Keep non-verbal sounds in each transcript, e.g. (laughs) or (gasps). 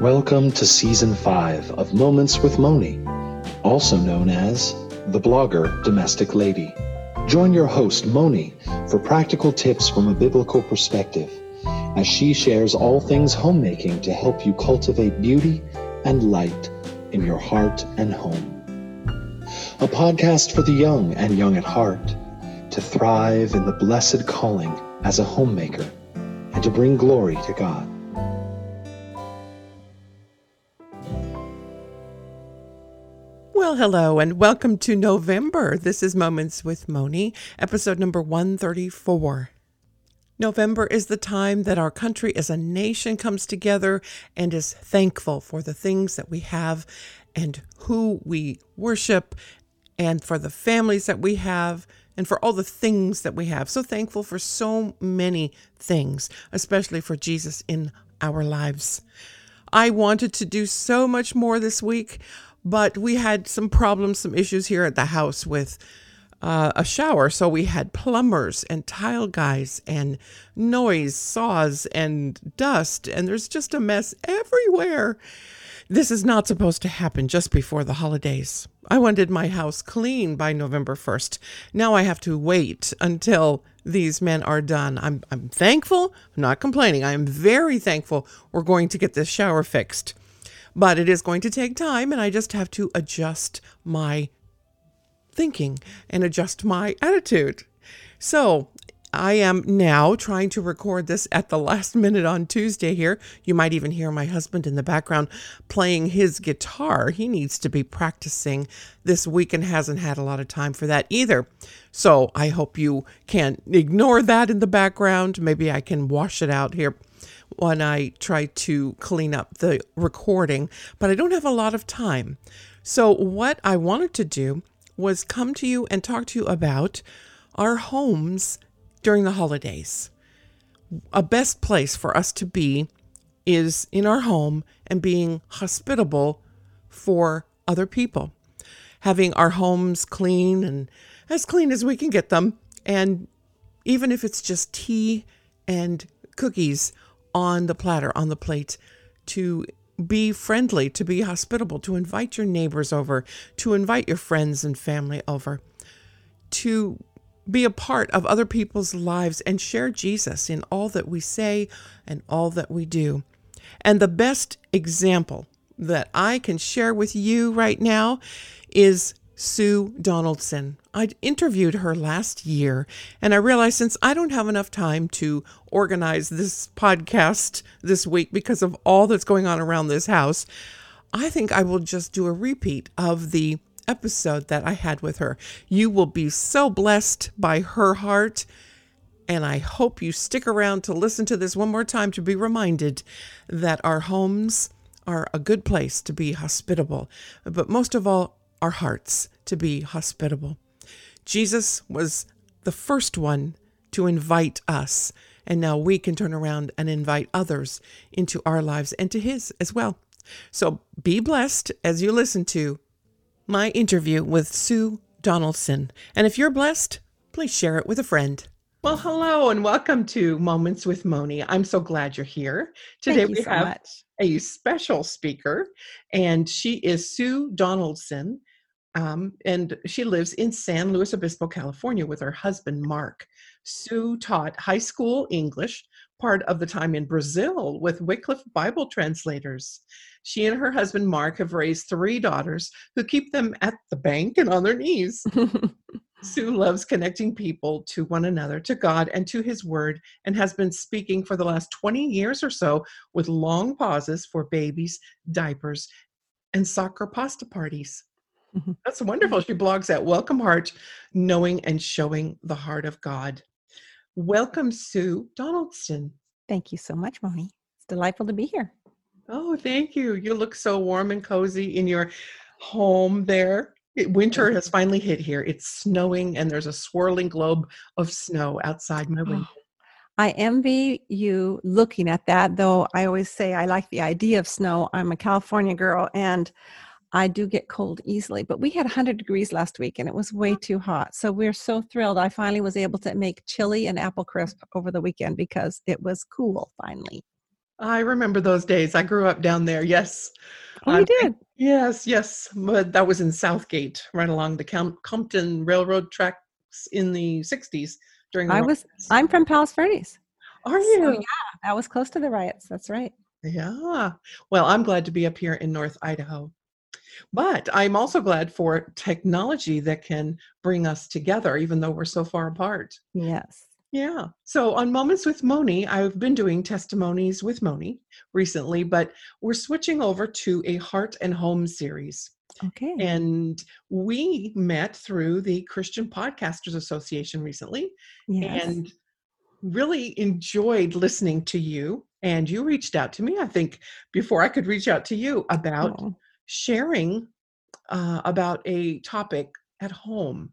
Welcome to Season 5 of Moments with Moni, also known as the blogger Domestic Lady. Join your host, Moni, for practical tips from a biblical perspective as she shares all things homemaking to help you cultivate beauty and light in your heart and home. A podcast for the young and young at heart to thrive in the blessed calling as a homemaker and to bring glory to God. Well, hello and welcome to November. This is Moments with Moni, episode number 134. November is the time that our country as a nation comes together and is thankful for the things that we have and who we worship and for the families that we have and for all the things that we have. So thankful for so many things, especially for Jesus in our lives. I wanted to do so much more this week. But we had some problems, some issues here at the house with uh, a shower. So we had plumbers and tile guys and noise saws and dust, and there's just a mess everywhere. This is not supposed to happen just before the holidays. I wanted my house clean by November 1st. Now I have to wait until these men are done. I'm, I'm thankful, I'm not complaining. I am very thankful we're going to get this shower fixed but it is going to take time and I just have to adjust my thinking and adjust my attitude. So, I am now trying to record this at the last (laughs) minute on Tuesday here. You might even hear my husband in the background playing his guitar. He needs to be practicing this week and hasn't had a lot of time for that either. So I hope you can ignore that in the background. Maybe I can wash it out here when I try to clean up the recording, but I don't have a lot of time. So, what I wanted to do was come to you and talk to you about our homes during the holidays. A best place for us to be is in our home and being hospitable for other people. Having our homes clean and as clean as we can get them. And even if it's just tea and cookies on the platter, on the plate, to be friendly, to be hospitable, to invite your neighbors over, to invite your friends and family over, to be a part of other people's lives and share Jesus in all that we say and all that we do. And the best example that I can share with you right now is Sue Donaldson. I interviewed her last year, and I realized since I don't have enough time to organize this podcast this week because of all that's going on around this house, I think I will just do a repeat of the episode that I had with her. You will be so blessed by her heart. And I hope you stick around to listen to this one more time to be reminded that our homes are a good place to be hospitable. But most of all, our hearts to be hospitable. Jesus was the first one to invite us, and now we can turn around and invite others into our lives and to His as well. So be blessed as you listen to my interview with Sue Donaldson. And if you're blessed, please share it with a friend. Well, hello and welcome to Moments with Moni. I'm so glad you're here. Today we so have much. a special speaker, and she is Sue Donaldson. Um, and she lives in San Luis Obispo, California, with her husband, Mark. Sue taught high school English part of the time in Brazil with Wycliffe Bible translators. She and her husband, Mark, have raised three daughters who keep them at the bank and on their knees. (laughs) Sue loves connecting people to one another, to God, and to His Word, and has been speaking for the last 20 years or so with long pauses for babies, diapers, and soccer pasta parties. Mm-hmm. That's wonderful. She blogs at Welcome Heart, Knowing and Showing the Heart of God. Welcome, Sue Donaldson. Thank you so much, Moni. It's delightful to be here. Oh, thank you. You look so warm and cozy in your home there. Winter has finally hit here. It's snowing and there's a swirling globe of snow outside my window. I envy you looking at that, though I always say I like the idea of snow. I'm a California girl and I do get cold easily, but we had 100 degrees last week and it was way too hot. So we're so thrilled. I finally was able to make chili and apple crisp over the weekend because it was cool finally. I remember those days. I grew up down there. Yes. Oh, you Um, did? yes, yes. But that was in Southgate, right along the Camp- Compton Railroad tracks in the 60s during the I was. riots. I'm from Palos Verdes. Are So, you? yeah, that was close to the riots. That's right. Yeah. Well, I'm glad to be up here in North Idaho. But I'm also glad for technology that can bring us together, even though we're so far apart. Yes. Yeah. So on Moments with Moni, I've been doing testimonies with Moni recently, but we're switching over to a Heart and Home series. Okay. And we met through the Christian Podcasters Association recently yes. and really enjoyed listening to you. And you reached out to me, I think, before I could reach out to you about Oh, sharing uh, about a topic at home.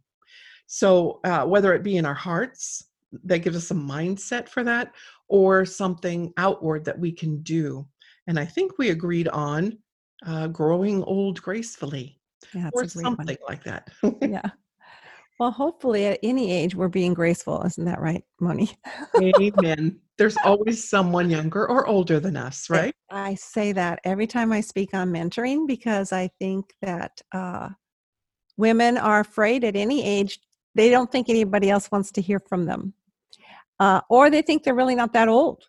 So, uh, whether it be in our hearts, that gives us a mindset for that, or something outward that we can do. And I think we agreed on uh, growing old gracefully yeah, or great one. something like that. Yeah. Well, hopefully at any age we're being graceful. Isn't that right, Moni? Amen. There's always someone younger or older than us, right? I say that every time I speak on mentoring because I think that uh, women are afraid at any age. They don't think anybody else wants to hear from them, uh, or they think they're really not that old.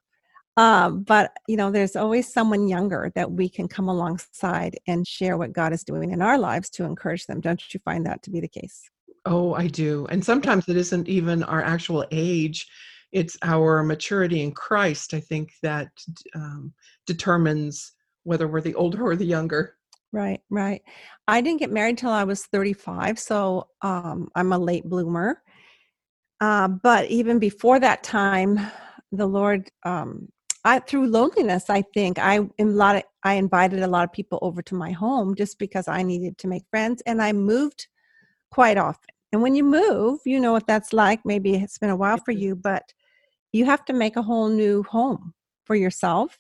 Um, but you know, there's always someone younger that we can come alongside and share what God is doing in our lives to encourage them. Don't you find that to be the case? Oh, I do. And sometimes it isn't even our actual age, it's our maturity in Christ, I think, that um, determines whether we're the older or the younger. Right, right. I didn't get married till I was 35, so um, I'm a late bloomer. Uh, but even before that time, the Lord, um, I through loneliness, I think I in a lot of, I invited a lot of people over to my home just because I needed to make friends, and I moved quite often. And when you move, you know what that's like. Maybe it's been a while for you, but you have to make a whole new home for yourself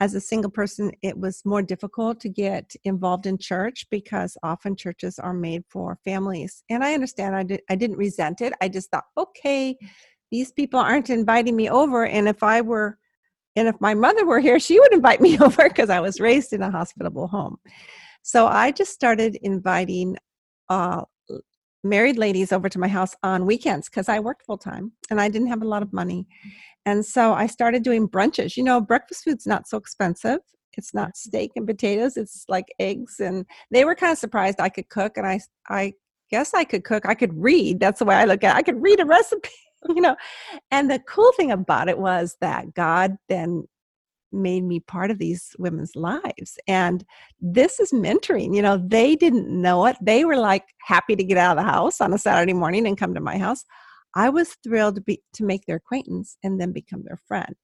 as a single person, it was more difficult to get involved in church because often churches are made for families. And I understand I, did, I didn't resent it. I just thought, okay, these people aren't inviting me over. And if I were, and if my mother were here, she would invite me (laughs) over because I was raised in a hospitable home. So I just started inviting uh, married ladies over to my house on weekends because I worked full time and I didn't have a lot of money. And so I started doing brunches. You know, breakfast food's not so expensive. It's not steak and potatoes. It's like eggs. And they were kind of surprised I could cook. And I, I guess I could cook. I could read. That's the way I look at it. I could read a recipe, (laughs) you know. And the cool thing about it was that God then made me part of these women's lives. And this is mentoring. You know, they didn't know it. They were like happy to get out of the house on a Saturday morning and come to my house. I was thrilled to be to make their acquaintance and then become their friend.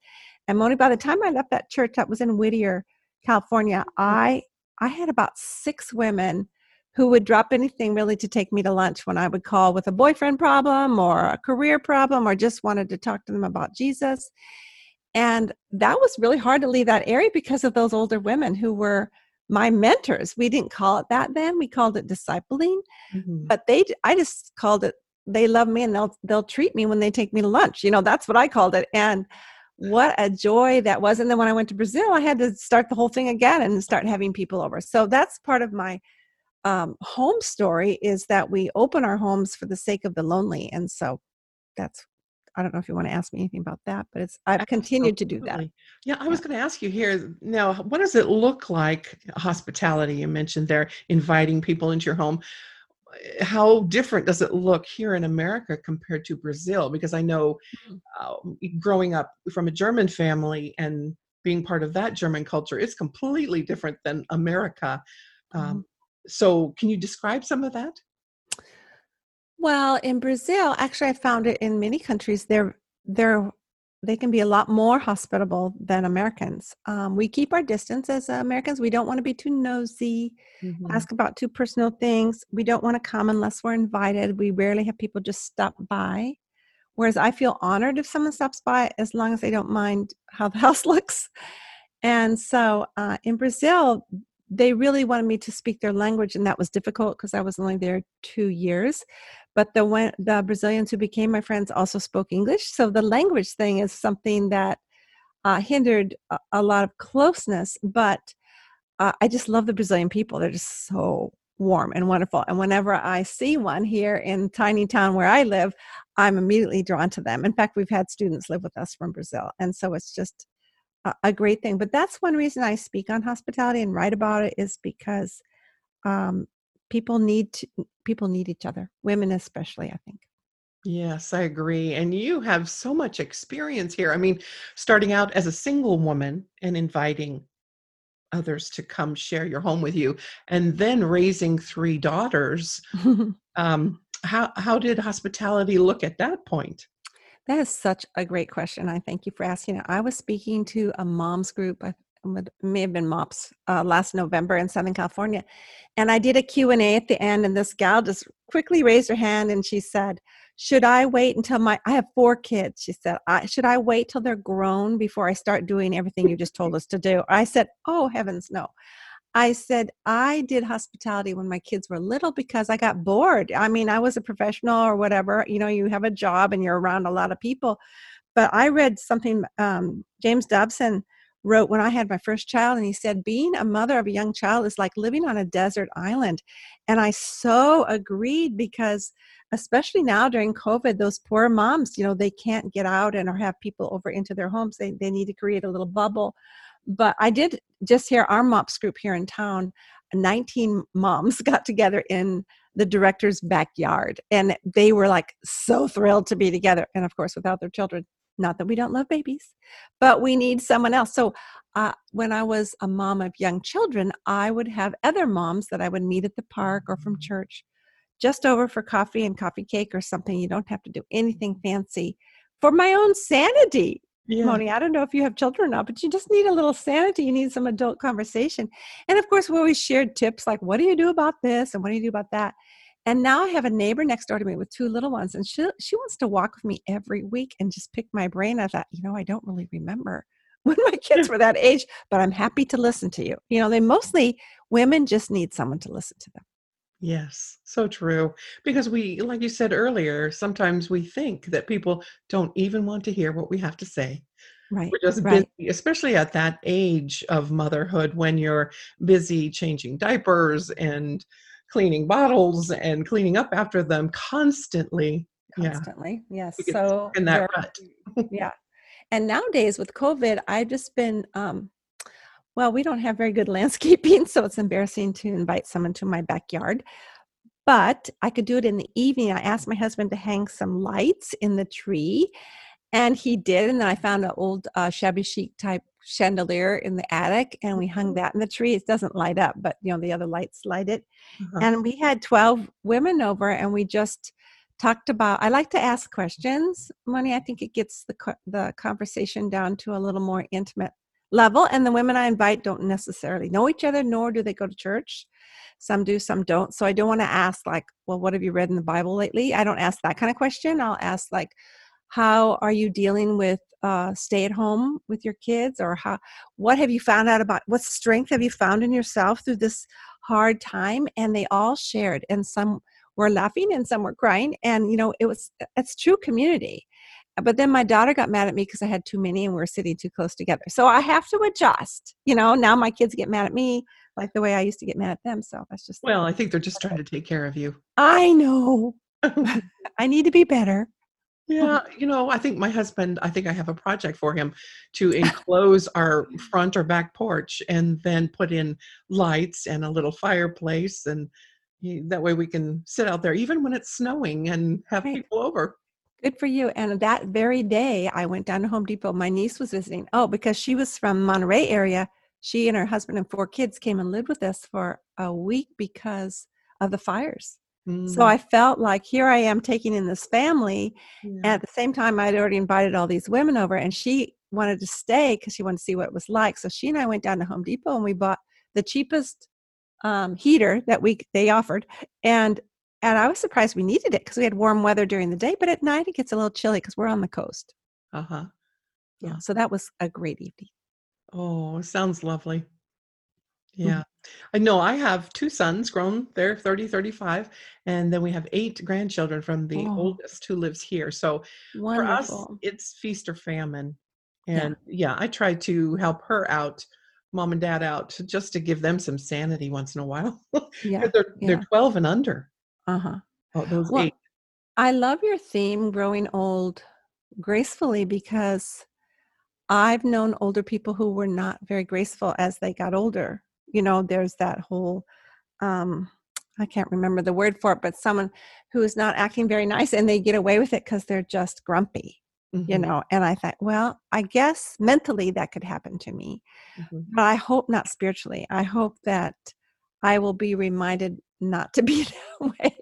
And Moni, by the time I left that church, that was in Whittier, California, mm-hmm. I I had about six women who would drop anything really to take me to lunch when I would call with a boyfriend problem or a career problem or just wanted to talk to them about Jesus. And that was really hard to leave that area because of those older women who were my mentors. We didn't call it that then. We called it discipling, Mhm. but they I just called it they love me and they'll they'll treat me when they take me to lunch. You know, that's what I called it. And what a joy that was. And then when I went to Brazil, I had to start the whole thing again and start having people over. So that's part of my um, home story is that we open our homes for the sake of the lonely. And so that's I don't know if you want to ask me anything about that, but it's I've continued to do that. Yeah, I was going to ask you here now, what does it look like, hospitality? You mentioned there, inviting people into your home. How different does it look here in America compared to Brazil? Because I know Mhm. uh, growing up from a German family and being part of that German culture, it's completely different than America. Um, so, can you describe some of that? Well, in Brazil, actually, I found it in many countries. They're they're they can be a lot more hospitable than Americans. Um, we keep our distance as Americans. We don't want to be too nosy, Mhm. ask about too personal things. We don't want to come unless we're invited. We rarely have people just stop by. Whereas I feel honored if someone stops by as long as they don't mind how the (laughs) house looks. And so uh, in Brazil, they really wanted me to speak their language, and that was difficult because I was only there two years. But the the Brazilians who became my friends also spoke English, so the language thing is something that uh, hindered a, a lot of closeness. But uh, I just love the Brazilian people. They're just so warm and wonderful. And whenever I see one here in tiny town where I live, I'm immediately drawn to them. In fact, we've had students live with us from Brazil, and so it's just a great thing. But that's one reason I speak on hospitality and write about it is because um, people need to, people need each other, women especially. I think. Yes, I agree. And you have so much experience here. I mean, starting out as a single woman and inviting others to come share your home with you, and then raising three daughters. (laughs) um, how how did hospitality look at that point? That is such a great question. I thank you for asking it. I was speaking to a mom's group. I may have been MOPS uh, last November in Southern California, and I did a Q and A at the end. And this gal just quickly raised her hand and she said, "Should I wait until my I have four kids?" She said, I, "Should I wait till they're grown before I start doing everything you just told us to do?" I said, "Oh heavens, no." I said, I did hospitality when my kids were little because I got bored. I mean, I was a professional or whatever. You know, you have a job and you're around a lot of people. But I read something um, James Dobson wrote when I had my first child, and he said, Being a mother of a young child is like living on a desert island. And I so agreed because, especially now during COVID, those poor moms, you know, they can't get out and or have people over into their homes. They, they need to create a little bubble. But I did just hear our MOPS group here in town, 19 moms (laughs) got together in the director's backyard and they were like so thrilled to be together. And of course, without their children, not that we don't love babies, but we need someone else. So uh, when I was a mom of young children, I would have other moms that I would meet at the park or from church just over for coffee and coffee cake or something. You don't have to do anything fancy for my own sanity. Yeah. Moni, I don't know if you have children or not, but you just need a little sanity. You need some adult conversation. And of course, we always shared tips like, what do you do about this? And what do you do about that? And now I have a neighbor next door to me with two little ones, and she she wants to walk with me every week and just pick my brain. I thought, you know, I don't really remember (laughs) when my kids were that age, but I'm happy to listen to you. You know, they mostly women just need someone to listen to them. Yes, so true. Because we, like you said earlier, sometimes we think that people don't even want to hear what we have to say. Right. We're just right. busy, especially at that age of motherhood when you're busy changing diapers and cleaning bottles and cleaning up after them constantly. Constantly, yeah. yes. So in that rut. (laughs) yeah. And nowadays with COVID, I've just been um, well, we don't have very good (laughs) landscaping, so it's embarrassing to invite someone to my backyard. But I could do it in the evening. I asked my husband to hang some lights in the tree, and he did. And then I found an old uh, shabby chic type chandelier in the attic, and we hung mm-hmm. that in the tree. It doesn't light up, but you know the other lights light it. Uh-huh. And we had twelve women over, and we just talked about. I like to ask questions, Moni, I think it gets the the conversation down to a little more intimate level. And the women I invite don't necessarily know each other, nor do they go to church. Some do, some don't. So I don't want to ask, like, well, what have you read in the Bible lately? I don't ask that kind of question. I'll ask, like, how are you dealing with uh, stay at home with your kids or how what have you found out about what strength have you found in yourself through this hard time and they all shared and some were laughing and some were crying and you know it was it's true community but then my daughter got mad at me because I had too many and we are sitting too close together. So I have to adjust. You know, now my kids get mad at me like the way I used to get mad at them. So that's just well, I think they're just trying to take care of you. I know. (laughs) (laughs) I need to be better. Yeah, you know, I think my husband, I think I have a project for him to (laughs) enclose our front or back porch and then put in lights and a little fireplace and he, that way we can sit out there even when it's snowing and have right. people over. Good for you. And that very day, I went down to Home Depot. My niece was visiting. Oh, because she was from Monterey area. She and her husband and four kids came and lived with us for a week because of the fires. Mm. So I felt like here I am taking in this family. Yeah. at the same time, I'd already invited all these women over, and she wanted to stay because she wanted to see what it was like. So she and I went down to Home Depot and we bought the cheapest um, heater that we they offered, and and I was surprised we needed it because we had warm weather during the day, but at night it gets a little chilly because we're on the coast. Uh huh. Yeah. So that was a great evening. Oh, sounds lovely. Mm-hmm. Yeah. I know I have two sons grown, they're 30, 35, and then we have eight grandchildren from the oh. oldest who lives here. So Wonderful. for us, it's feast or famine. And yeah, I try to help her out, mom and dad out, just to give them some sanity once in a while. (laughs) Yeah. they're yeah. they're 12 and under. Uh-huh. Oh, those Well, eight. I love your theme, growing old gracefully, because I've known older people who were not very graceful as they got older. You know, there's that whole, um, I can't remember the word for it, but someone who is not acting very nice and they get away with it because they're just grumpy, you Mhm, know. And I thought, well, I guess mentally that could happen to me, mhm. but I hope not spiritually. I hope that I will be reminded not to be (laughs) that way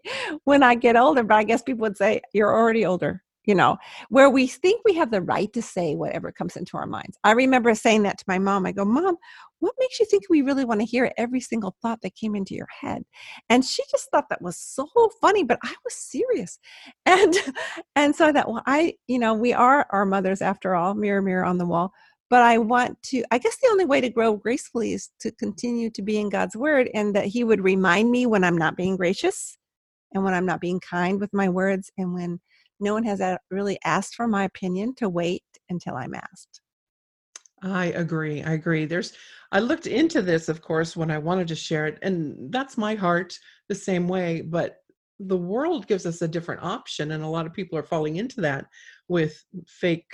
when I get older. But I guess people would say, you're already older, you know, where we think we have the right to say whatever comes into our minds. I remember saying that to my mom. I go, Mom, what makes you think we really want to hear every single thought that came into your head? And she just thought that was so funny, but I was serious. (laughs) And and so I thought, well, I, you know, we are our mothers after all, mirror, mirror on the wall but I want to, I guess the only way to grow gracefully is to continue to be in God's word and that He would remind me when I'm not being gracious and when I'm not being kind with my words and when no one has a- really asked for my opinion to wait until I'm asked. I agree. I agree. There's, I looked into this, of course, when I wanted to share it, and that's my heart the same way. But the world gives us a different option, and a lot of people are falling into that with fake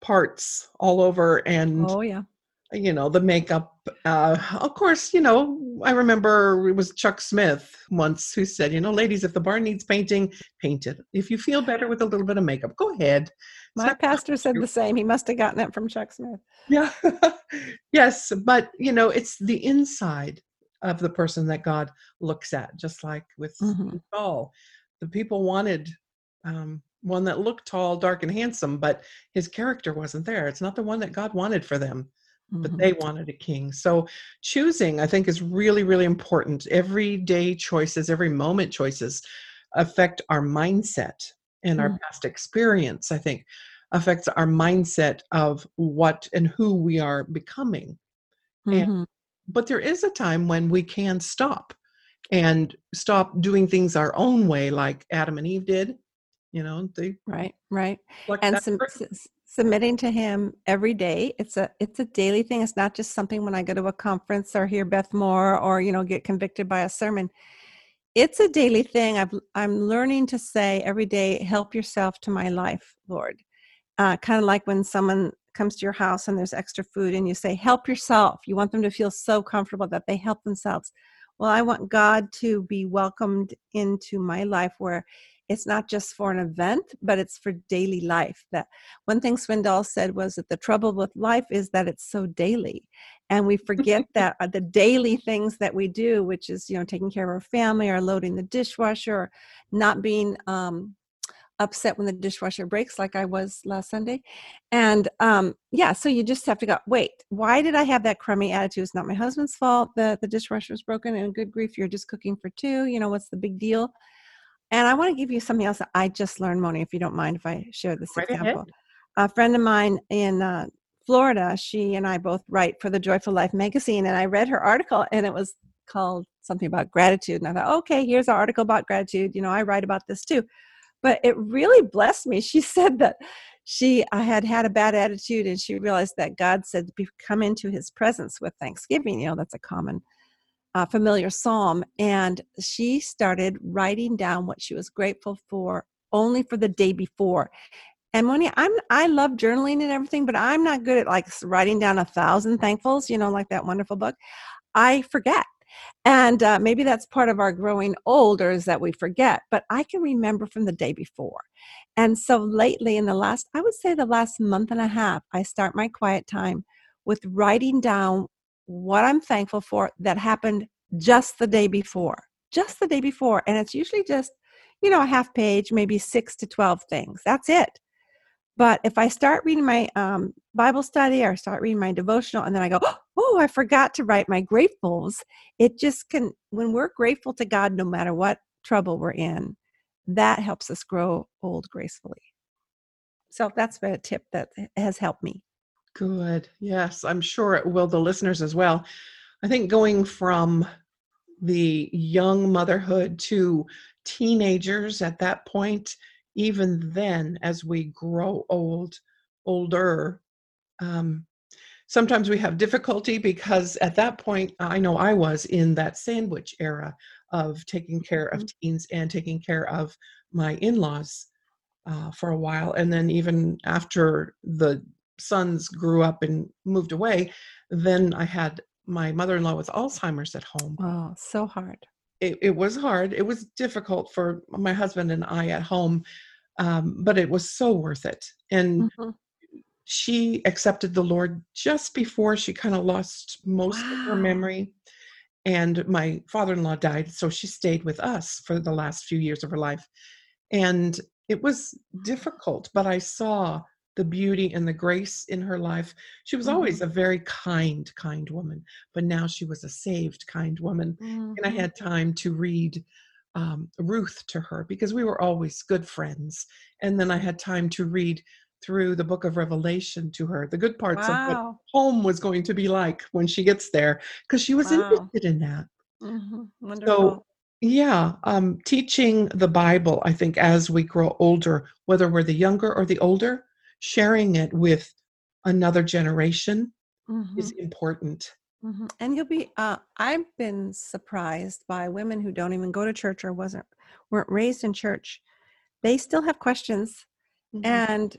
parts all over and Oh, yeah. You know the makeup uh of course you know i remember it was chuck smith once who said you know ladies if the barn needs painting paint it if you feel better with a little bit of makeup go ahead My pastor said the same. He must have gotten it from Chuck Smith. yeah (laughs) yes but you know it's the inside of the person that god looks at just like with Mhm. Saul. the people wanted um one that looked tall dark and handsome but his character wasn't there it's not the one that god wanted for them but Mhm. they wanted a king. So choosing, I think, is really, really important. Everyday choices, every moment choices affect our mindset and our Mm. past experience, I think, affects our mindset of what and who we are becoming. and- Mhm. But there is a time when we can stop and stop doing things our own way, like Adam and Eve did. You know, they Right, right. and some, submitting to him every day. It's a it's a daily thing. It's not just something when i go to a conference or hear beth moore or you know get convicted by a sermon. It's a daily thing. I've, i'm learning to say every day help yourself to my life lord. Uh, kind of like when someone comes to your house and there's extra food and you say help yourself. You want them to feel so comfortable that they help themselves. Well i want god to be welcomed into my life where it's not just for an event but it's for daily life that one thing swindoll said was that the trouble with life is that it's so daily and we forget (laughs) that uh, the daily things that we do which is you know taking care of our family or loading the dishwasher or not being um, upset when the dishwasher breaks like i was last sunday. And um, yeah so you just have to go wait why did i have that crummy attitude? It's not my husband's fault that the dishwasher was broken and good grief you're just cooking for two you know what's the big deal and I want to give you something else that I just learned, Moni, if you don't mind if I share this Right ahead. example. A friend of mine in uh, Florida, she and I both write for the Joyful Life magazine, and I read her article, and it was called something about gratitude. And I thought, okay, here's an article about gratitude. You know, I write about this too. But it really blessed me. (laughs) She said that she I had had a bad attitude, and she realized that God said to come into His presence with thanksgiving. You know, that's a common uh, familiar psalm and she started writing down what she was grateful for only for the day before and Moni, I'm I love journaling and everything, but I'm not good at like writing down a thousand thankfuls, you know, like that wonderful book. I forget, and uh, maybe that's part of our growing older is that we forget. But I can remember from the day before, and so lately, in the last, I would say the last month and a half, I start my quiet time with writing down what I'm thankful for that happened just the day before, just the day before. And it's usually just, you know, a half page, maybe six to 12 things. That's it. But if I start reading my um, Bible study or start reading my devotional and then I go, (gasps) oh, I forgot to write my gratefuls, it just can, when we're grateful to God, no matter what trouble we're in, that helps us grow old gracefully. So that's a tip that has helped me. Good. Yes, I'm sure it will the listeners as well. I think going from the young motherhood to teenagers at that point, even then, as we grow old, older, um, sometimes we have difficulty because at that point, I know I was in that sandwich era of taking care of Mhm. teens and taking care of my in laws uh, for a while. And then, even after the sons grew up and moved away, then I had my mother in law with Alzheimer's at home. Oh, so hard. It, it was hard. It was difficult for my husband and I at home, um, but it was so worth it. And Mhm. she accepted the Lord just before she kind of lost most of her memory. And my father in law died, so she stayed with us for the last few years of her life. And it was difficult, but I saw the beauty and the grace in her life. She was always a very kind, kind woman, but now she was a saved, kind woman. And I Mhm. had time to read um, Ruth to her because we were always good friends. And then I had time to read through the book of Revelation to her, the good parts of what home was going to be like when she gets there, because she was Wow. interested in that. Mhm. So, yeah, um, teaching the Bible, I think, as we grow older, whether we're the younger or the older, sharing it with another generation Mhm. is important. Mhm. And you'll be uh I've been surprised by women who don't even go to church or wasn't weren't raised in church. They still have questions Mhm. and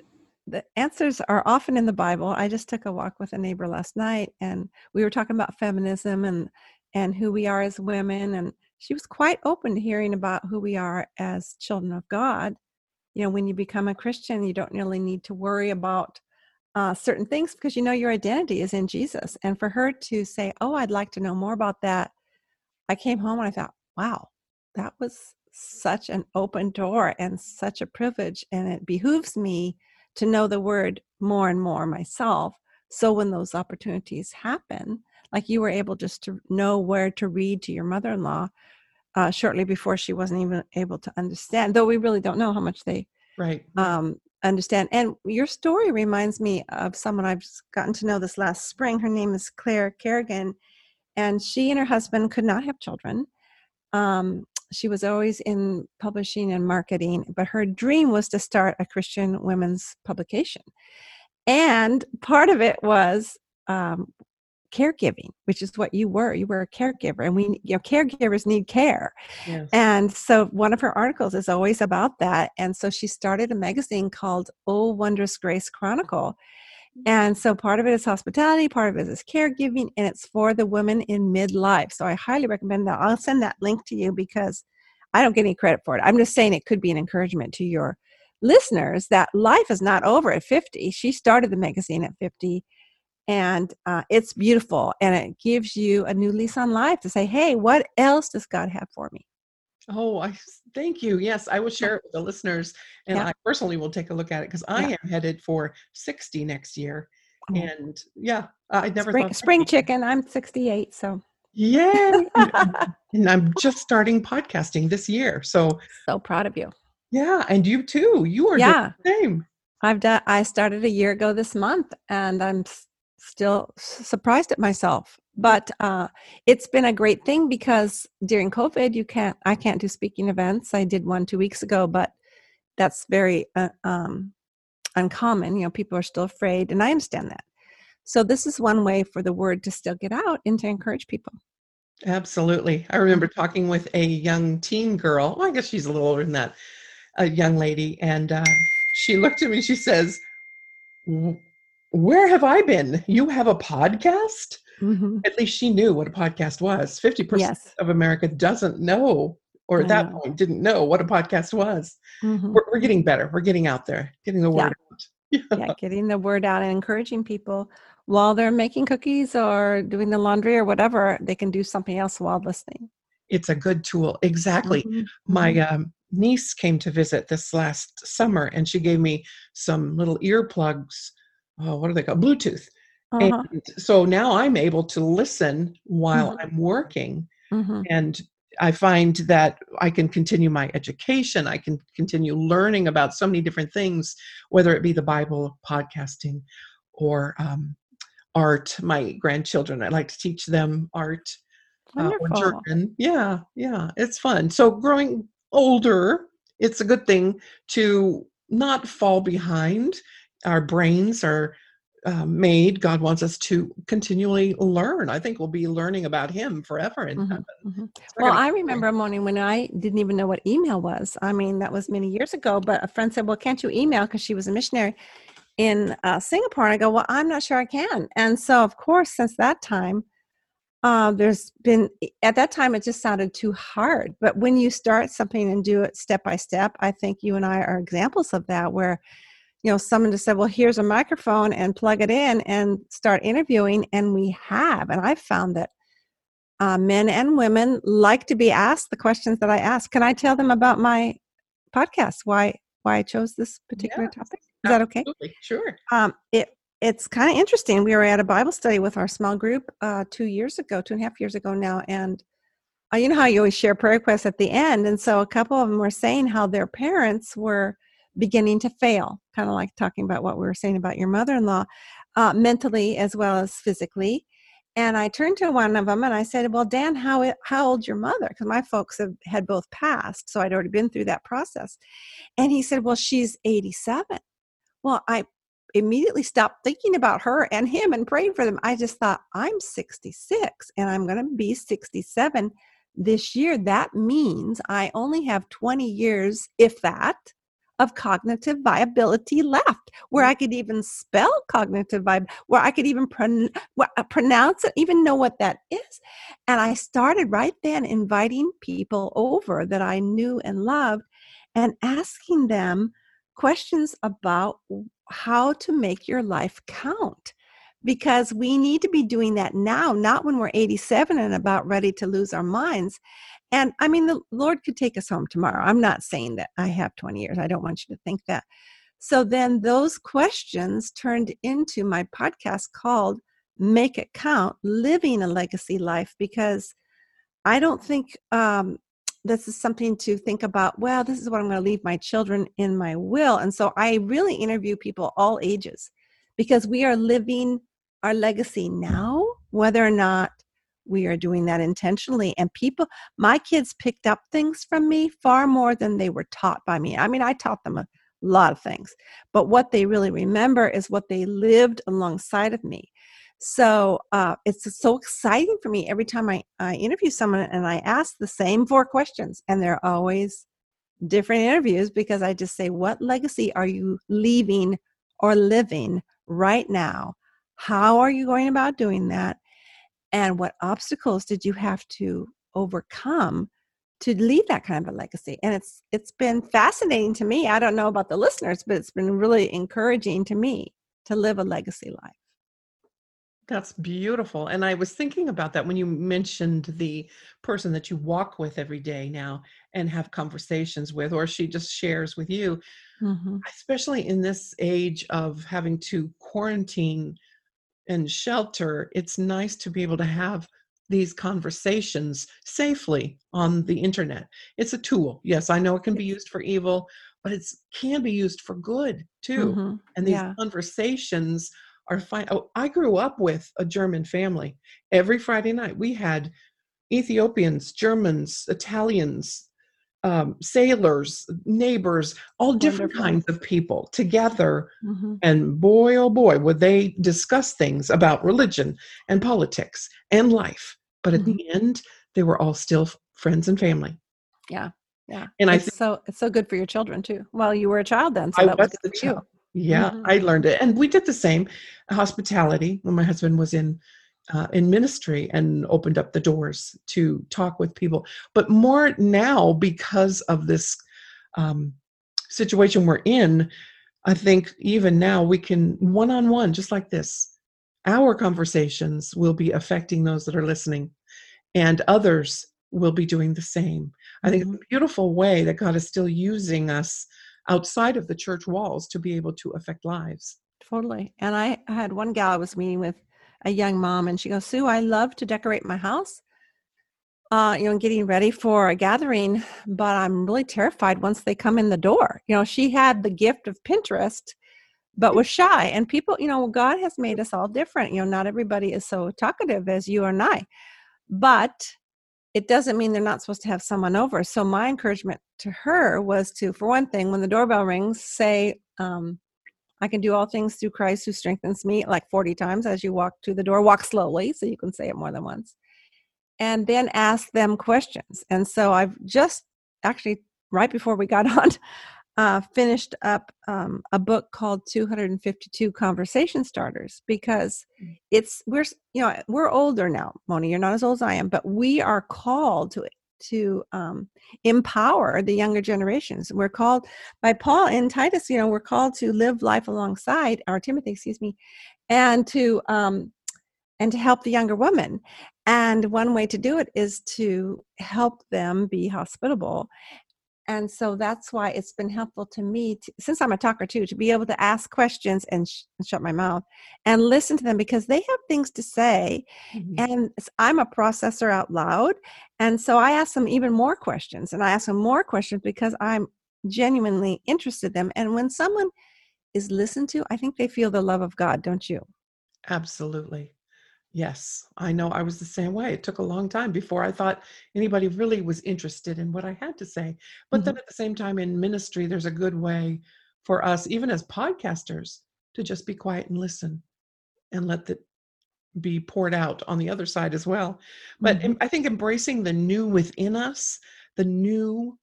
the answers are often in the Bible. I just took a walk with a neighbor last night and we were talking about feminism and and who we are as women and she was quite open to hearing about who we are as children of God. You know, when you become a Christian, you don't really need to worry about uh, certain things because you know your identity is in Jesus. And for her to say, "Oh, I'd like to know more about that," I came home and I thought, "Wow, that was such an open door and such a privilege." And it behooves me to know the Word more and more myself. So when those opportunities happen, like you were able just to know where to read to your mother-in-law uh, shortly before she wasn't even able to understand, though we really don't know how much they Right. um, understand. And your story reminds me of someone I've gotten to know this last spring. Her name is Claire Kerrigan, and she and her husband could not have children. Um, she was always in publishing and marketing, but her dream was to start a Christian women's publication. And part of it was um, caregiving, which is what you were. You were a caregiver, and we, you know, caregivers need care. Yes. And so one of her articles is always about that. And so she started a magazine called Oh Wondrous Grace Chronicle. And so part of it is hospitality, part of it is caregiving, and it's for the women in midlife. So I highly recommend that. I'll send that link to you because I don't get any credit for it. I'm just saying it could be an encouragement to your listeners that life is not over at 50. She started the magazine at 50 and uh, it's beautiful and it gives you a new lease on life to say hey what else does god have for me Oh, i thank you. Yes, I will share it with the listeners, and Yeah. I personally will take a look at it because I Yeah. am headed for sixty next year. Oh. And yeah, I never spring, thought spring chicken i'm 68 so yeah (laughs) and I'm just starting podcasting this year, so so proud of you yeah, and you too. You are yeah the same. i've done i started a year ago this month and i'm still surprised at myself but uh, it's been a great thing because during covid you can't i can't do speaking events i did one two weeks ago but that's very uh, um, uncommon you know people are still afraid and i understand that so this is one way for the word to still get out and to encourage people Absolutely. I remember talking with a young teen girl. Well, I guess she's a little older than that, a young lady, and uh, she looked at me and she says, "W- "Where have I been? You have a podcast?" Mhm. At least she knew what a podcast was. Fifty percent yes of America doesn't know, or I at that know. point didn't know what a podcast was. Mhm. We're, we're getting better. We're getting out there, getting the Yeah. word out. (laughs) yeah getting the word out and encouraging people while they're making cookies or doing the laundry or whatever they can do something else while listening It's a good tool. Exactly. Mhm. my Mhm. um, niece came to visit this last summer and she gave me some little earplugs oh what are they called bluetooth Uh-huh. and so now i'm able to listen while Mhm. i'm working Mhm. and i find that i can continue my education i can continue learning about so many different things whether it be the bible podcasting or um, art my grandchildren i like to teach them art uh. German. Yeah, yeah, it's fun. So growing older, it's a good thing to not fall behind. Our brains are uh, made, God wants us to continually learn. I think we'll be learning about Him forever in Mhm, heaven. mhm. It's Well, I remember a morning when I didn't even know what email was. I mean, that was many years ago, but a friend said, Well, can't you email? Because she was a missionary in uh, Singapore. And I go, Well, I'm not sure I can. And so, of course, since that time, uh, there's been, at that time, it just sounded too hard. But when you start something and do it step by step, I think you and I are examples of that, where you know someone just said well here's a microphone and plug it in and start interviewing and we have and i've found that uh, men and women like to be asked the questions that i ask. Can i tell them about my podcast? Why why i chose this particular Yes, topic? Is that okay? Absolutely, Sure. um, it it's kind of interesting. We were at a Bible study with our small group uh, two years ago, two and a half years ago now, and uh, you know how you always share prayer requests at the end, and so a couple of them were saying how their parents were beginning to fail, kind of like talking about what we were saying about your mother-in-law, uh, mentally as well as physically. And I turned to one of them and I said, "Well, Dan, how it, how old's your mother?" Because my folks have, had both passed, so I'd already been through that process. And he said, "Well, she's 87." Well, I immediately stopped thinking about her and him and praying for them. I just thought, I'm 66 and I'm going to be 67 this year. That means I only have 20 years, if that, of cognitive viability left, where I could even spell cognitive vibe, where I could even pron- uh, pronounce it, even know what that is. And I started right then inviting people over that I knew and loved and asking them questions about how to make your life count. Because we need to be doing that now not when we're 87 and about ready to lose our minds and i mean the lord could take us home tomorrow. I'm not saying that i have 20 years. I don't want you to think that. So then those questions turned into my podcast called make it count living a legacy life because i don't think um, this is something to think about well this is what i'm going to leave my children in my will. And so i really interview people all ages because we are living our legacy now whether or not we are doing that intentionally and people my kids picked up things from me far more than they were taught by me i mean i taught them a lot of things but what they really remember is what they lived alongside of me so uh, it's so exciting for me every time I, I interview someone and I ask the same four questions, and they're always different interviews because I just say, What legacy are you leaving or living right now? How are you going about doing that? And what obstacles did you have to overcome to leave that kind of a legacy? And it's it's been fascinating to me. I don't know about the listeners, but it's been really encouraging to me to live a legacy life. That's beautiful. And I was thinking about that when you mentioned the person that you walk with every day now and have conversations with, or she just shares with you, Mm-hmm. especially in this age of having to quarantine and shelter. It's nice to be able to have these conversations safely on the internet. It's a tool. Yes, I know it can be used for evil, but it can be used for good too. Mm-hmm. And these Yeah. conversations are fine. Oh, I grew up with a German family. Every Friday night, we had Ethiopians, Germans, Italians, um, sailors, neighbors, all different Wonderful. kinds of people together. Mm-hmm. And boy, oh boy, would they discuss things about religion and politics and life. But at the end, they were all still f- friends and family. Yeah. Yeah. And I it's think- so it's so good for your children too. Well, you were a child then, so I that was was good the for you. child. Yeah, Mhm. I learned it, and we did the same hospitality when my husband was in uh, in ministry and opened up the doors to talk with people. But more now because of this um, situation we're in, I think even now we can one on one, just like this. Our conversations will be affecting those that are listening, and others will be doing the same. I think it's a beautiful way that God is still using us outside of the church walls to be able to affect lives. Totally. And I I had one gal I was meeting with, a young mom, and she goes, Sue, I love to decorate my house. Uh, you know, and getting ready for a gathering, but I'm really terrified once they come in the door. You know, she had the gift of Pinterest, but was shy. And people, you know, God has made us all different. You know, not everybody is so talkative as you and I. But it doesn't mean they're not supposed to have someone over. So my encouragement to her was to, for one thing, when the doorbell rings, say, um, I can do all things through Christ who strengthens me, like 40 times as you walk to the door. Walk slowly so you can say it more than once. And then ask them questions. And so I've just actually, right before we got (laughs) on, uh, finished up um, a book called 252 Conversation Starters because mm. it's, we're, you know, we're older now, Moni, you're not as old as I am, but we are called to to um, empower the younger generations. We're called by Paul in Titus. You know, we're called to live life alongside, or Timothy, excuse me, and to um, and to help the younger woman. And one way to do it is to help them be hospitable and so that's why it's been helpful to me to, since i'm a talker too to be able to ask questions and, sh- and, shut my mouth and listen to them because they have things to say mm-hmm. and i'm a processor out loud. And so i ask them even more questions and i ask them more questions because i'm genuinely interested in them. And when someone is listened to i think they feel the love of god don't you? Absolutely Yes, I know I was the same way. It took a long time before I thought anybody really was interested in what I had to say. But mm-hmm. then at the same time, in ministry, there's a good way for us, even as podcasters, to just be quiet and listen and let it be poured out on the other side as well. But mm-hmm. I think embracing the new within us, the new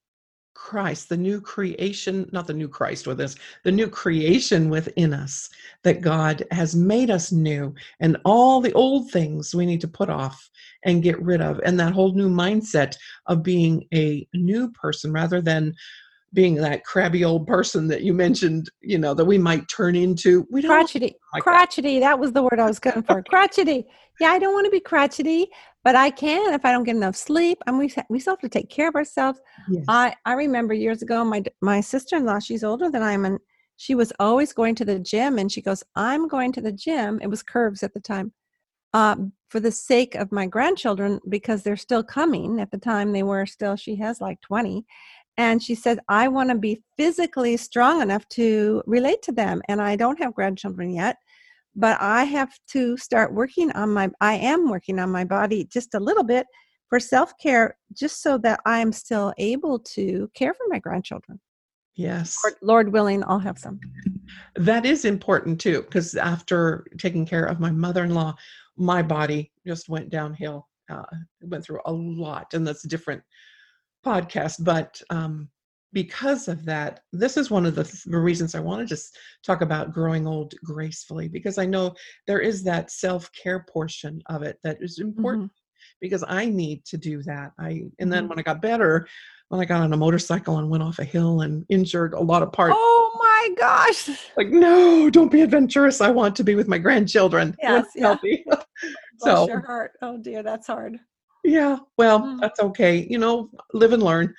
Christ, the new creation, not the new Christ with us, the new creation within us that God has made us new. And all the old things we need to put off and get rid of. And that whole new mindset of being a new person rather than being that crabby old person that you mentioned, you know, that we might turn into. We don't crotchety. Like crotchety. That. that was the word I was going for. crotchety. Yeah, I don't want to be crotchety, but I can if I don't get enough sleep. And we we still have to take care of ourselves. Yes. I I remember years ago, my my sister in law, she's older than I am, and she was always going to the gym. And she goes, "I'm going to the gym." It was curves at the time. Uh, for the sake of my grandchildren, because they're still coming. At the time, they were still. She has like twenty, and she said, "I want to be physically strong enough to relate to them." And I don't have grandchildren yet, but I have to start working on my I am working on my body just a little bit for self-care just so that I am still able to care for my grandchildren. Yes. Lord, Lord willing, I'll have some. That is important too because after taking care of my mother-in-law, my body just went downhill. Uh, went through a lot and that's different podcast, but um because of that, this is one of the, th- reasons I want to just talk about growing old gracefully because I know there is that self care portion of it that is important mm-hmm. because I need to do that. I and then mm-hmm. when I got better, when I got on a motorcycle and went off a hill and injured a lot of parts. Oh my gosh! Like no, don't be adventurous. I want to be with my grandchildren. Yes, yeah. healthy. (laughs) so your heart. Oh dear, that's hard. Yeah, well, mm. that's okay. You know, live and learn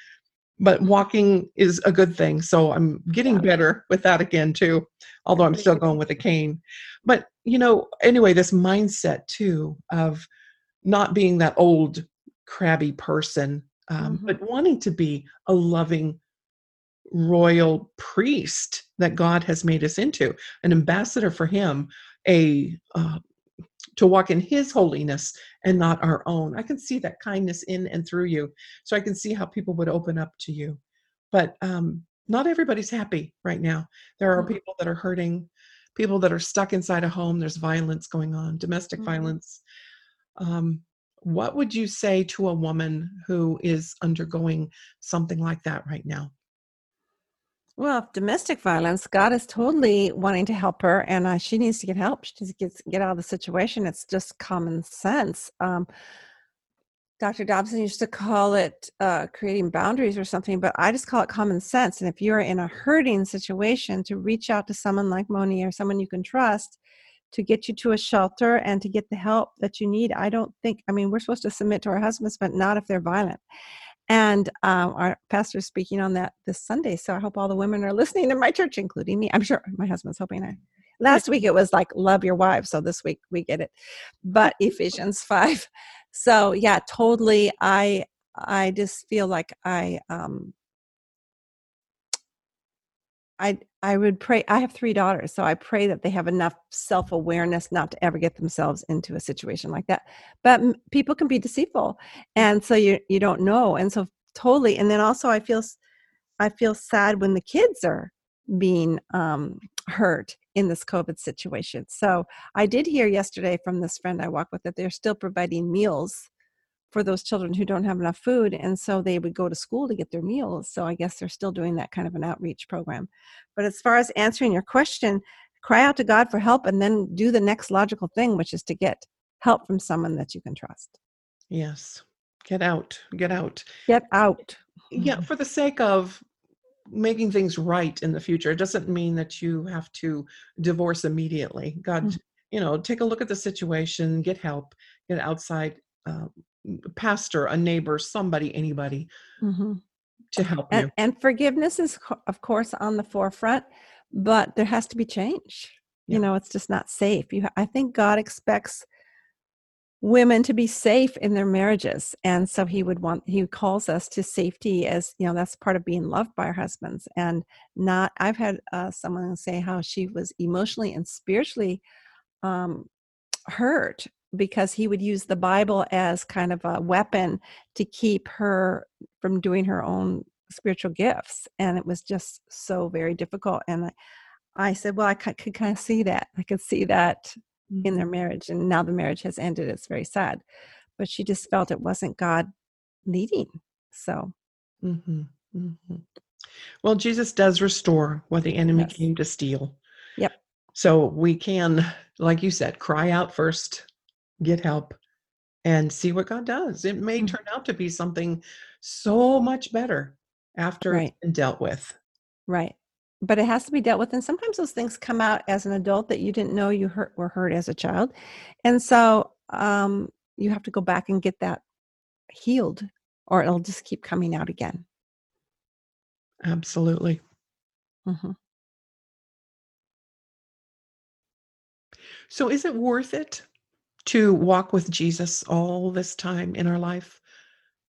but walking is a good thing. So I'm getting yeah. better with that again too, although I'm still going with a cane. But you know, anyway, this mindset too of not being that old crabby person, um, mm-hmm. but wanting to be a loving royal priest that God has made us into, an ambassador for Him, a uh, to walk in his holiness and not our own. I can see that kindness in and through you. So I can see how people would open up to you. But um, not everybody's happy right now. There are mm-hmm. people that are hurting, people that are stuck inside a home. There's violence going on, domestic mm-hmm. violence. Um, what would you say to a woman who is undergoing something like that right now? Well, domestic violence, God is totally wanting to help her, and uh, she needs to get help. She needs to get, get out of the situation. It's just common sense. Um, Dr. Dobson used to call it uh, creating boundaries or something, but I just call it common sense. And if you're in a hurting situation, to reach out to someone like Moni or someone you can trust to get you to a shelter and to get the help that you need. I don't think, I mean, we're supposed to submit to our husbands, but not if they're violent. And um, our pastor is speaking on that this Sunday. So I hope all the women are listening in my church, including me. I'm sure my husband's hoping I. Last week it was like love your wives. So this week we get it. But (laughs) Ephesians 5. So yeah, totally. I I just feel like I um I I would pray. I have three daughters, so I pray that they have enough self awareness not to ever get themselves into a situation like that. But m- people can be deceitful, and so you you don't know, and so totally. And then also, I feel I feel sad when the kids are being um, hurt in this COVID situation. So I did hear yesterday from this friend I walk with that they're still providing meals for those children who don't have enough food. And so they would go to school to get their meals. So I guess they're still doing that kind of an outreach program. But as far as answering your question, cry out to God for help and then do the next logical thing, which is to get help from someone that you can trust. Yes. Get out. Get out. Get out. Yeah, Mm-hmm. for the sake of making things right in the future. It doesn't mean that you have to divorce immediately. God, Mhm. you know, take a look at the situation, get help, get outside uh, pastor, a neighbor, somebody, anybody Mhm. to help you. And, and forgiveness is, of course, on the forefront, but there has to be change. Yeah. You know, it's just not safe. You, I think God expects women to be safe in their marriages, and so He would want He calls us to safety as you know that's part of being loved by our husbands, and not. I've had uh, someone say how she was emotionally and spiritually um, hurt because he would use the Bible as kind of a weapon to keep her from doing her own spiritual gifts. And it was just so very difficult. And I, I said, Well, I could, could kind of see that. I could see that in their marriage. And now the marriage has ended. It's very sad. But she just felt it wasn't God leading. So, hmm hmm Well, Jesus does restore what the enemy Yes. came to steal. Yep. So we can, like you said, cry out first, get help, and see what God does. It may Mhm. turn out to be something so much better after Right. it's been dealt with. right. But it has to be dealt with. And sometimes those things come out as an adult that you didn't know you hurt, were hurt as a child. And so um, you have to go back and get that healed, or it'll just keep coming out again. Absolutely. hmm So is it worth it to walk with Jesus all this time in our life?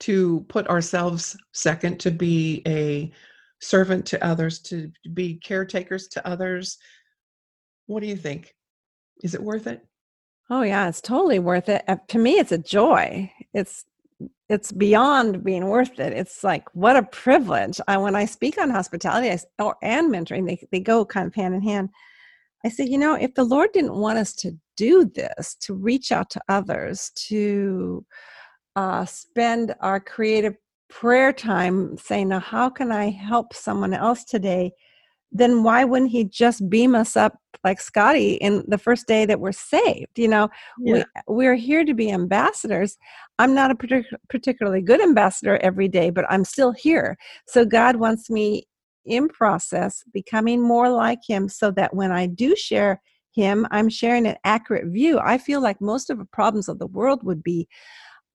To put ourselves second, to be a servant to others, to be caretakers to others? What do you think? Is it worth it? Oh yeah, it's totally worth it. Uh, to me, it's a joy. It's it's beyond being worth it. It's like what a privilege. I, when I speak on hospitality I, or and mentoring, they they go kind of hand in hand. I say, you know, if the Lord didn't want us to do this, to reach out to others, to uh, spend our creative prayer time saying, now, how can I help someone else today? Then why wouldn't He just beam us up like Scotty in the first day that we're saved? You know, we, we're here to be ambassadors. I'm not a partic- particularly good ambassador every day, but I'm still here. So God wants me in process becoming more like Him so that when I do share Him, I'm sharing an accurate view. I feel like most of the problems of the world would be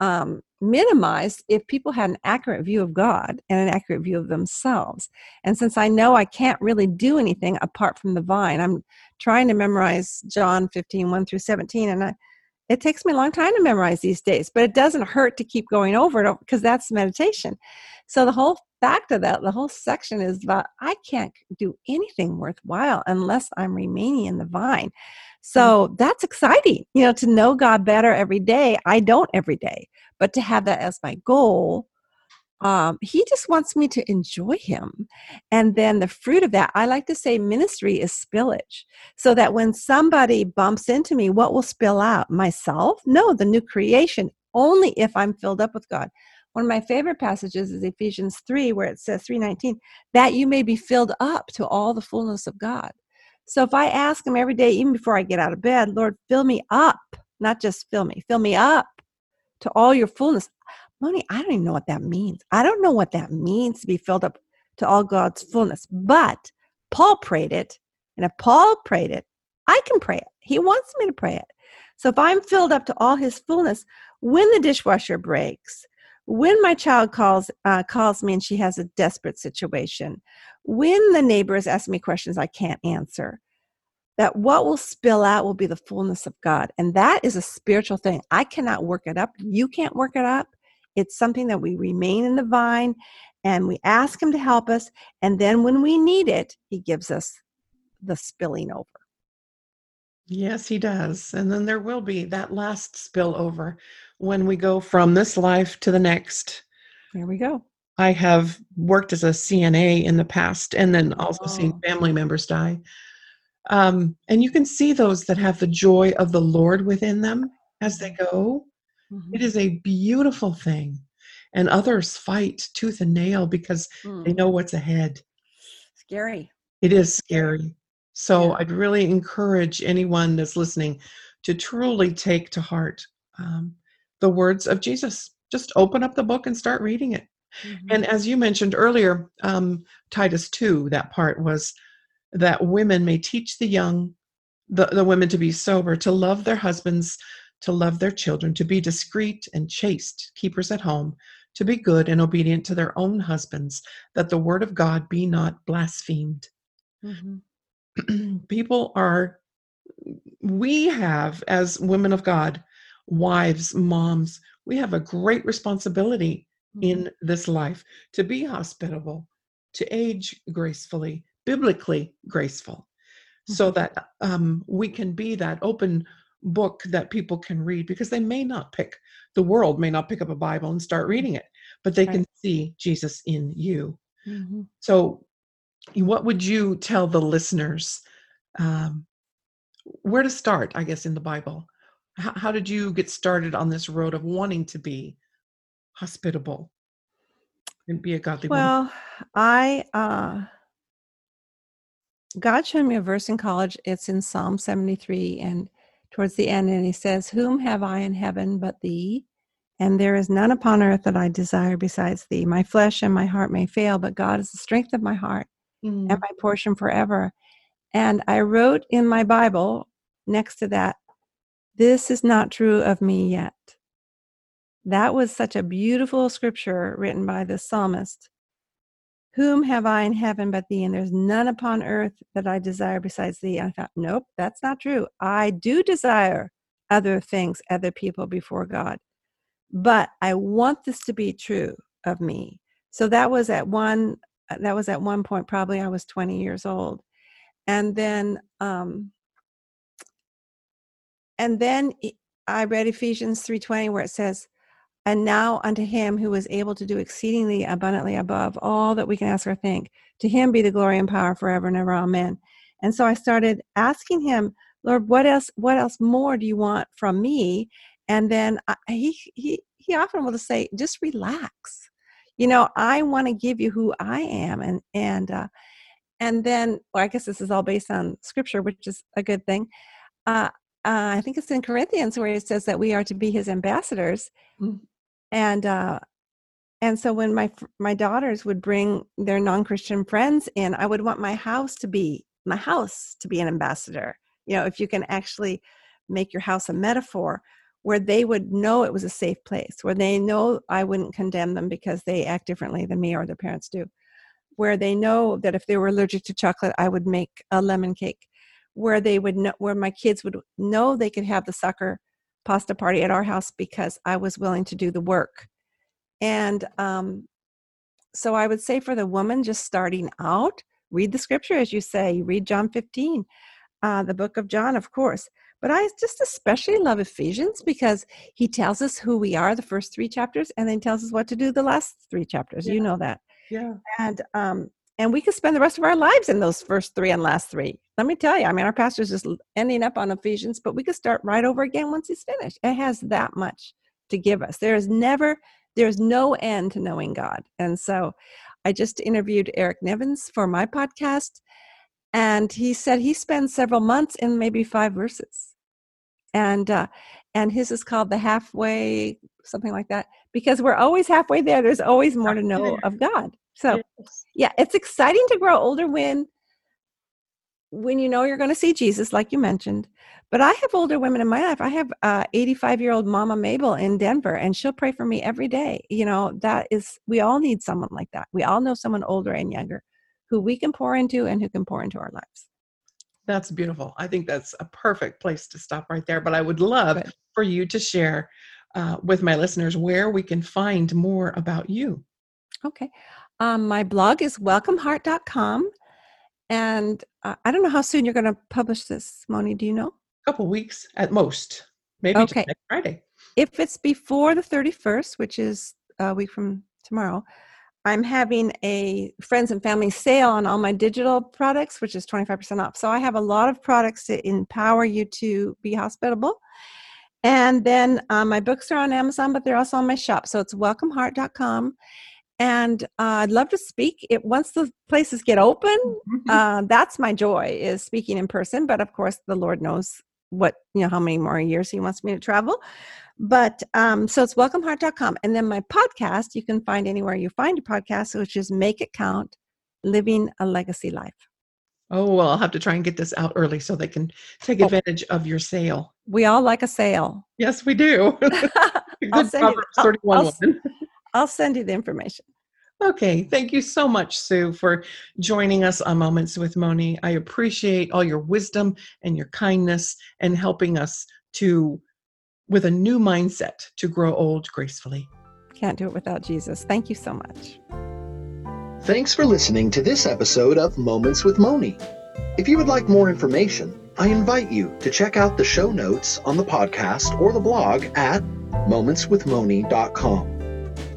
um, minimized if people had an accurate view of God and an accurate view of themselves. And since I know I can't really do anything apart from the vine, I'm trying to memorize John 15, 1 through 17. And I, it takes me a long time to memorize these days, but it doesn't hurt to keep going over it because that's meditation. So the whole fact of that, the whole section is about I can't do anything worthwhile unless I'm remaining in the vine. So that's exciting, you know, to know God better every day. I don't every day, but to have that as my goal, um, He just wants me to enjoy Him. And then the fruit of that, I like to say ministry is spillage. So that when somebody bumps into me, what will spill out? Myself? No, the new creation, only if I'm filled up with God. One of my favorite passages is Ephesians 3, where it says 319, that you may be filled up to all the fullness of God. So if I ask him every day, even before I get out of bed, Lord, fill me up, not just fill me, fill me up to all your fullness. Moni, I don't even know what that means. I don't know what that means to be filled up to all God's fullness. But Paul prayed it. And if Paul prayed it, I can pray it. He wants me to pray it. So if I'm filled up to all his fullness, when the dishwasher breaks, when my child calls uh, calls me and she has a desperate situation, when the neighbors ask me questions I can't answer, that what will spill out will be the fullness of God. And that is a spiritual thing. I cannot work it up. You can't work it up. It's something that we remain in the vine and we ask Him to help us. And then when we need it, He gives us the spilling over. Yes, he does. And then there will be that last spillover when we go from this life to the next. There we go. I have worked as a CNA in the past and then also seen Oh. family members die. Um, and you can see those that have the joy of the Lord within them as they go. Mhm. It is a beautiful thing. And others fight tooth and nail because Mm. they know what's ahead. Scary. It is scary. So Yeah. I'd really encourage anyone that's listening to truly take to heart um, the words of Jesus. Just open up the book and start reading it. Mhm. And as you mentioned earlier, um, Titus 2, that part was that women may teach the young, the, the women to be sober, to love their husbands, to love their children, to be discreet and chaste, keepers at home, to be good and obedient to their own husbands, that the word of God be not blasphemed. Mhm. (clears throat) People are, we have, as women of God, wives, moms, we have a great responsibility in this life to be hospitable, to age gracefully, biblically graceful, so that um, we can be that open book that people can read because they may not pick, the world may not pick up a Bible and start reading it, but they can see Jesus in you. Mhm. So, what would you tell the listeners um, where to start, I guess, in the Bible? How, how did you get started on this road of wanting to be hospitable and be a godly woman? Well, I uh God showed me a verse in college. It's in Psalm 73 and towards the end and he says, "Whom have I in heaven but thee? And there is none upon earth that I desire besides thee. My flesh and my heart may fail, but God is the strength of my heart Mm, and my portion forever." And I wrote in my Bible next to that, "This is not true of me yet." That was such a beautiful scripture written by the psalmist. Whom have I in heaven but thee? And there's none upon earth that I desire besides thee. And I thought, nope, that's not true. I do desire other things, other people before God. But I want this to be true of me. So that was at one that was at one point, probably I was 20 years old. And then um and then I read Ephesians 3:20 where it says, and now unto him who is able to do exceedingly abundantly above all that we can ask or think, to him be the glory and power forever and ever. Amen. And so I started asking him, Lord, what else? What else more do you want from me? And then I, he he he often will just say, just relax. You know, I want to give you who I am, and and uh, and then well, I guess this is all based on scripture, which is a good thing. Uh, uh, I think it's in Corinthians where it says that we are to be his ambassadors. Mm. and uh and so when my my daughters would bring their non-christian friends in i would want my house to be my house to be an ambassador. You know if you can actually make your house a metaphor where they would know it was a safe place where they know i wouldn't condemn them because they act differently than me or their parents do. Where they know that if they were allergic to chocolate i would make a lemon cake where they would know where my kids would know they could have the soccer pasta party at our house because I was willing to do the work. And um, so I would say for the woman just starting out, read the scripture as you say, read John 15, uh, the book of John, of course. But I just especially love Ephesians because he tells us who we are the first three chapters and then tells us what to do the last three chapters. You know that. Yeah. And um, and we could spend the rest of our lives in those first three and last three. Let me tell you, I mean, our pastor's just ending up on Ephesians, but we could start right over again once he's finished. It has that much to give us. There is never, there's no end to knowing God. And so I just interviewed Eric Nevins for my podcast, and he said he spends several months in maybe five verses. And uh, and his is called the halfway, something like that, because we're always halfway there. There's always more to know of God. So yeah it's exciting to grow older when when you know you're going to see jesus like you mentioned but i have older women in my life i have uh 85 year old mama mabel in denver and she'll pray for me every day you know that is we all need someone like that we all know someone older and younger who we can pour into and who can pour into our lives That's beautiful. I think that's a perfect place to stop right there. But I would love Good. for you to share uh, with my listeners where we can find more about you. okay um, my blog is welcomeheart.com and uh, i don't know how soon you're going to publish this moni do you know A couple weeks at most, maybe Okay. next Friday. if it's before the 31st, which is a week from tomorrow, I'm having a friends and family sale on all my digital products, which is 25% off. So I have a lot of products to empower you to be hospitable. And then uh, my books are on Amazon, but they're also on my shop. So it's welcomeheart.com. And uh, I'd love to speak. It once the places get open, Mhm. uh, that's my joy is speaking in person. But of course, the Lord knows what you know how many more years He wants me to travel. But um, so it's welcomeheart.com, and then my podcast you can find anywhere you find a podcast, which is Make It Count, Living a Legacy Life. Oh, well, I'll have to try and get this out early so they can take Oh. advantage of your sale. We all like a sale. Yes, we do. (laughs) (laughs) I'll Good send you- Proverbs I'll- 31 I'll- woman. I'll send you the information. Okay, thank you so much, Sue, for joining us on Moments with Moni. I appreciate all your wisdom and your kindness and helping us to, with a new mindset, to grow old gracefully. Can't do it without Jesus. Thank you so much. Thanks for listening to this episode of Moments with Moni. If you would like more information, I invite you to check out the show notes on the podcast or the blog at momentswithmoni.com.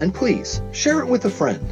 And please share it with a friend.